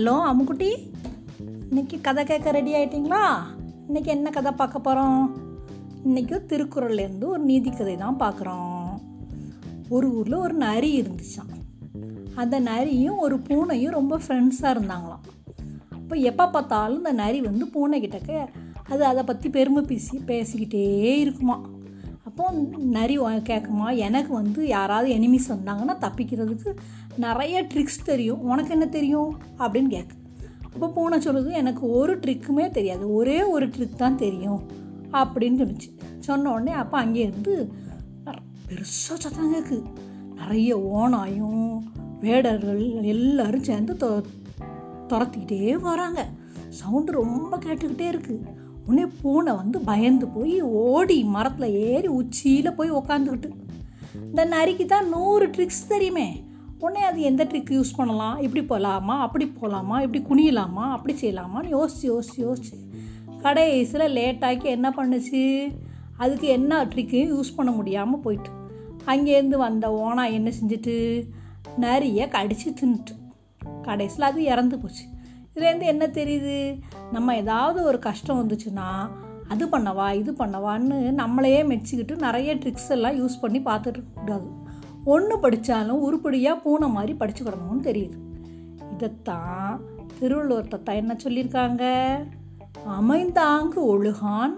Hello அம்முக்குட்டி இன்னைக்கு கதை கேட்க ரெடி ஆயிட்டீங்களா? இன்னைக்கு என்ன கதை பார்க்க போகிறோம் இன்னைக்கு திருக்குறள்லேருந்து ஒரு நீதி கதை தான் பார்க்குறோம். ஒரு ஊரில் ஒரு நரி இருந்துச்சான் அந்த நரியும் ஒரு பூனையும் ரொம்ப ஃப்ரெண்ட்ஸாக இருந்தாங்களாம். அப்போ எப்போ பார்த்தாலும் இந்த நரி வந்து பூனை கிட்டக்க அது அதை பற்றி பெருமை பேசி பேசிக்கிட்டே இருக்குமா அப்போ நரி கேட்குமா எனக்கு வந்து யாராவது எனிமிஸ் சொன்னாங்கன்னா தப்பிக்கிறதுக்கு நிறைய ட்ரிக்ஸ் தெரியும். உனக்கு என்ன தெரியும்? அப்படின்னு கேட்கு அப்போ பூனை சொல்லுது எனக்கு ஒரு ட்ரிக்குமே தெரியாது. ஒரே ஒரு ட்ரிக் தான் தெரியும் அப்படின்னு சொல்லிச்சு. சொன்ன உடனே அப்போ அங்கே இருந்து பெருசாக சத்தம் கேட்கு நிறைய ஓனாயும் வேடர்கள் எல்லோரும் சேர்ந்து தொ துரத்திக்கிட்டே வராங்க. சவுண்டு ரொம்ப கேட்டுக்கிட்டே இருக்குது உடனே பூனை வந்து பயந்து போய் ஓடி மரத்தில் ஏறி உச்சியில் போய் உக்காந்துக்கிட்டு இந்த நரிக்கு தான் நூறு ட்ரிக்ஸ் தெரியுமே. உடனே அது எந்த ட்ரிக் யூஸ் பண்ணலாம்? இப்படி போகலாமா அப்படி போகலாமா இப்படி குனியலாமா? அப்படி செய்யலாமான்னு யோசிச்சு யோசிச்சு யோசிச்சு. கடைசியில் லேட்டாக்கி என்ன பண்ணுச்சு? அதுக்கு என்ன ட்ரிக்கையும் யூஸ் பண்ண முடியாமல் போயிட்டு. அங்கேருந்து வந்த ஓனா என்ன செஞ்சுட்டு? நரியை கடிச்சு தின்னுட்டு. கடைசியில் அது இறந்து போச்சு. இதுலேருந்து என்ன தெரியுது? நம்ம ஏதாவது ஒரு கஷ்டம் வந்துச்சுன்னா அது பண்ணவா இது பண்ணவான்னு நம்மளையே மெச்சிக்கிட்டு நிறைய ட்ரிக்ஸ் எல்லாம் யூஸ் பண்ணி பார்த்துட்டு இருக்கக்கூடாது ஒன்று படித்தாலும் உருப்படியாக பூனை மாதிரி படிச்சுக்கிடணும்னு தெரியுது. இதைத்தான் திருவள்ளுவர் தத்தா என்ன சொல்லியிருக்காங்க? அமைந்தாங்கு ஒழுகான்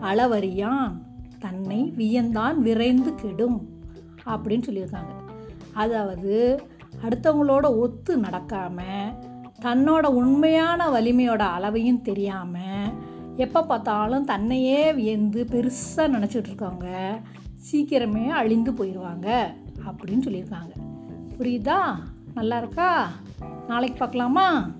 அளவறியான் தன்னை வியந்தான் விரைந்து கெடும் அப்படின்னு சொல்லியிருக்காங்க. அதாவது அடுத்தவங்களோட ஒத்து நடக்காமல் தன்னோட உண்மையான வலிமையோட அளவையும் தெரியாமல் எப்போ பார்த்தாலும் தன்னையே வியந்து பெருசாக நினச்சிட்டு இருக்காங்க சீக்கிரமே அழிந்து போயிடுவாங்க அப்படின்னு சொல்லியிருக்காங்க. புரியுதா? நல்லா இருக்கா? நாளைக்கு பார்க்கலாமா?